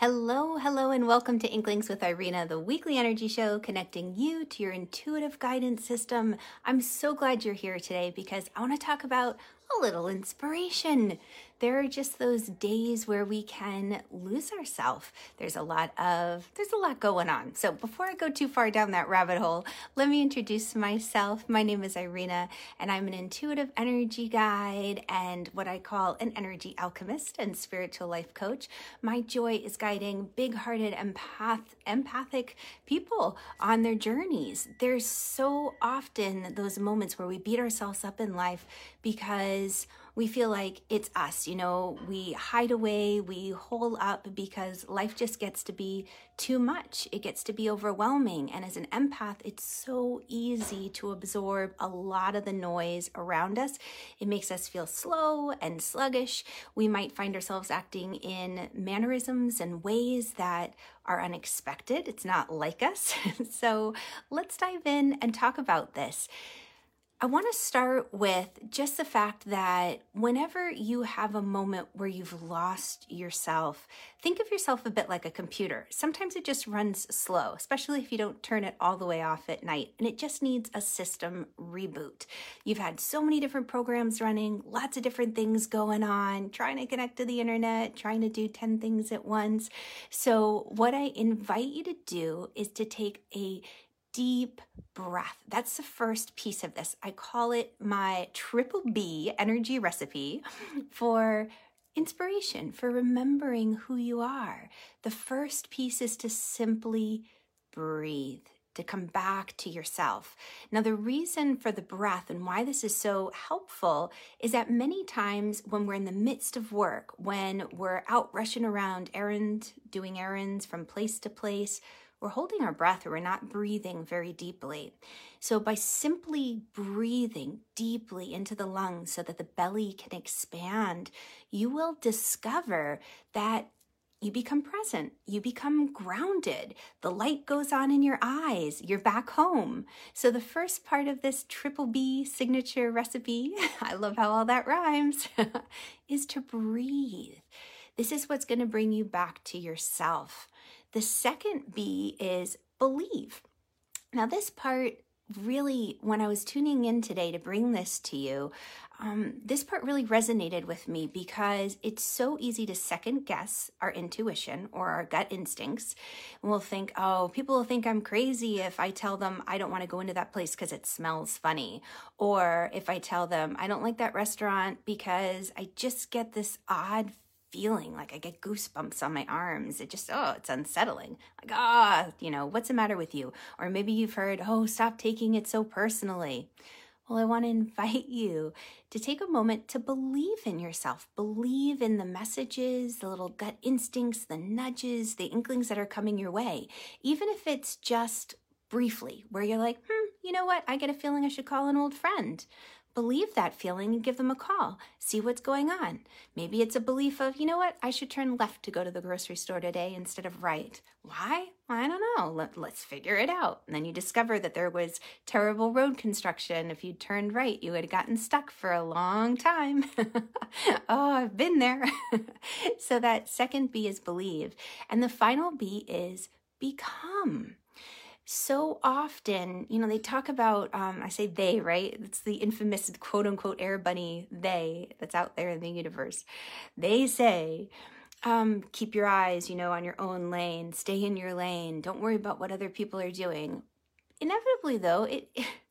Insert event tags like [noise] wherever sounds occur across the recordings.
Hello, hello, and welcome to Inklings with Irina, the weekly energy show connecting you to your intuitive guidance system. I'm so glad you're here today because I want to talk about a little inspiration. There are just those days where we can lose ourselves. There's a lot of there's a lot going on. So before I go too far down that rabbit hole, let me introduce myself. My name is Irina and I'm an intuitive energy guide and what I call an energy alchemist and spiritual life coach. My joy is guiding big-hearted empath empathic people on their journeys. There's so often those moments where we beat ourselves up in life because we feel like it's us, you know, we hide away, we hole up because life just gets to be too much. It gets to be overwhelming. And as an empath, it's so easy to absorb a lot of the noise around us. It makes us feel slow and sluggish. We might find ourselves acting in mannerisms and ways that are unexpected. It's not like us. [laughs] so let's dive in and talk about this. I want to start with just the fact that whenever you have a moment where you've lost yourself, think of yourself a bit like a computer. Sometimes it just runs slow, especially if you don't turn it all the way off at night, and it just needs a system reboot. You've had so many different programs running, lots of different things going on, trying to connect to the internet, trying to do 10 things at once. So, what I invite you to do is to take a deep breath. That's the first piece of this. I call it my triple B energy recipe [laughs] for inspiration, for remembering who you are. The first piece is to simply breathe. To come back to yourself. Now, the reason for the breath and why this is so helpful is that many times when we're in the midst of work, when we're out rushing around errands, doing errands from place to place, we're holding our breath or we're not breathing very deeply. So, by simply breathing deeply into the lungs so that the belly can expand, you will discover that you become present, you become grounded, the light goes on in your eyes, you're back home. So, the first part of this triple B signature recipe, [laughs] I love how all that rhymes, [laughs] is to breathe. This is what's going to bring you back to yourself. The second B is believe. Now, this part really, when I was tuning in today to bring this to you, um, this part really resonated with me because it's so easy to second guess our intuition or our gut instincts. We'll think, oh, people will think I'm crazy if I tell them I don't want to go into that place because it smells funny. Or if I tell them I don't like that restaurant because I just get this odd feeling like I get goosebumps on my arms. It just, oh, it's unsettling. Like, ah, you know, what's the matter with you? Or maybe you've heard, oh, stop taking it so personally. Well, I want to invite [laughs] you to take a moment to believe in yourself. Believe in the messages, the little gut instincts, the nudges, the inklings that are coming your way. Even if it's just briefly, where you're like, hmm, you know what? I get a feeling I should call an old friend believe that feeling and give them a call. See what's going on. Maybe it's a belief of, you know what, I should turn left to go to the grocery store today instead of right. Why? I don't know. Let, us figure it out. And then you discover that there was terrible road construction. If you'd turned right, you would have gotten stuck for a long time. [laughs] oh, I've been there. [laughs] so that second B is believe. And the final B is become so often, you know, they talk about, um, I say they, right? It's the infamous quote unquote air bunny they that's out there in the universe. They say, um, keep your eyes, you know, on your own lane, stay in your lane, don't worry about what other people are doing. Inevitably, though, it [laughs]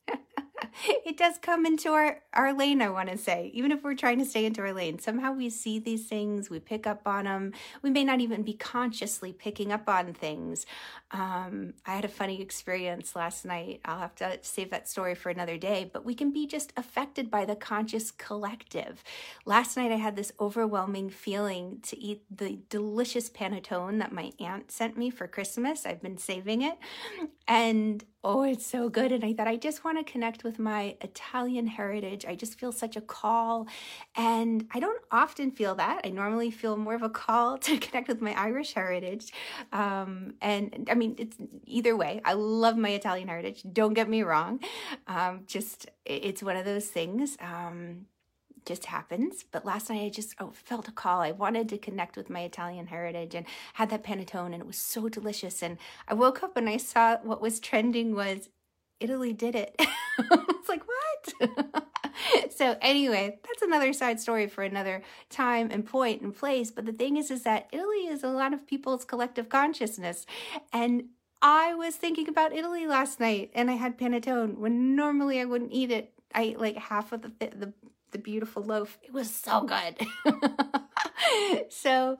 [laughs] it does come into our, our lane, I want to say. Even if we're trying to stay into our lane, somehow we see these things, we pick up on them. We may not even be consciously picking up on things. Um, I had a funny experience last night. I'll have to save that story for another day, but we can be just affected by the conscious collective. Last night, I had this overwhelming feeling to eat the delicious panettone that my aunt sent me for Christmas. I've been saving it. And oh, it's so good. And I thought, I just want to connect with my Italian heritage. I just feel such a call. And I don't often feel that. I normally feel more of a call [laughs] to connect with my Irish heritage. Um, and I mean, it's either way. I love my Italian heritage. Don't get me wrong. Um, just, it's one of those things. Um, just happens. But last night I just oh, felt a call. I wanted to connect with my Italian heritage and had that panettone, and it was so delicious. And I woke up and I saw what was trending was Italy did it. [laughs] it's like, what? [laughs] so anyway, that's another side story for another time and point and place. But the thing is, is that Italy is a lot of people's collective consciousness. And I was thinking about Italy last night and I had panettone when normally I wouldn't eat it. I ate like half of the, the, the beautiful loaf. It was so good. [laughs] so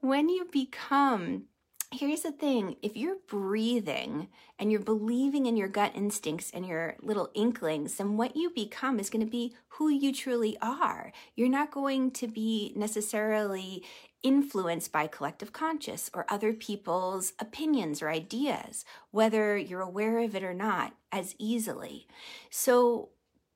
when you become here's the thing if you're breathing and you're believing in your gut instincts and your little inklings, then what you become is going to be who you truly are. You're not going to be necessarily influenced by collective conscious or other people's opinions or ideas, whether you're aware of it or not, as easily. So,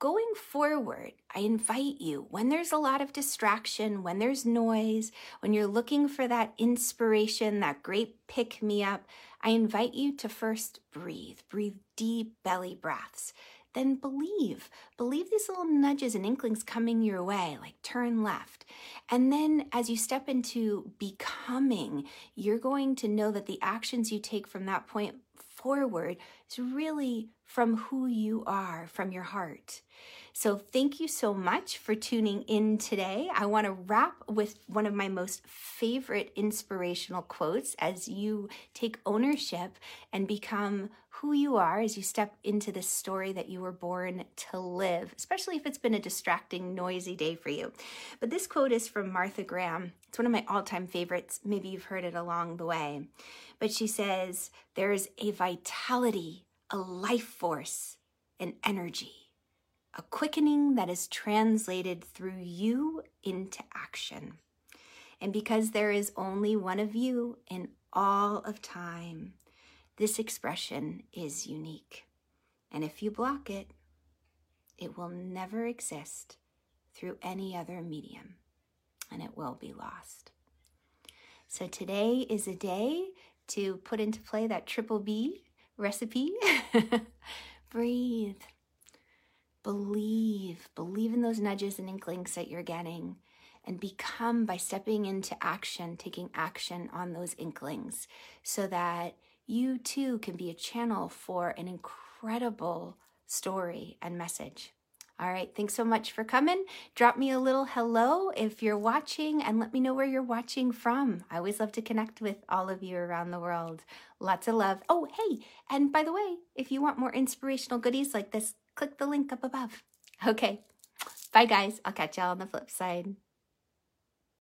going forward, I invite you when there's a lot of distraction, when there's noise, when you're looking for that inspiration, that great pick me up, I invite you to first breathe. Breathe deep belly breaths. Then believe. Believe these little nudges and inklings coming your way, like turn left. And then as you step into becoming, you're going to know that the actions you take from that point forward is really from who you are, from your heart. So, thank you so much for tuning in today. I want to wrap with one of my most favorite inspirational quotes as you take ownership and become who you are as you step into the story that you were born to live, especially if it's been a distracting, noisy day for you. But this quote is from Martha Graham. It's one of my all time favorites. Maybe you've heard it along the way. But she says, There's a vitality, a life force, an energy a quickening that is translated through you into action. And because there is only one of you in all of time, this expression is unique. And if you block it, it will never exist through any other medium and it will be lost. So today is a day to put into play that triple B recipe. [laughs] Breathe. Believe, believe in those nudges and inklings that you're getting and become by stepping into action, taking action on those inklings so that you too can be a channel for an incredible story and message. All right, thanks so much for coming. Drop me a little hello if you're watching and let me know where you're watching from. I always love to connect with all of you around the world. Lots of love. Oh, hey, and by the way, if you want more inspirational goodies like this, click the link up above. Okay, bye guys. I'll catch y'all on the flip side.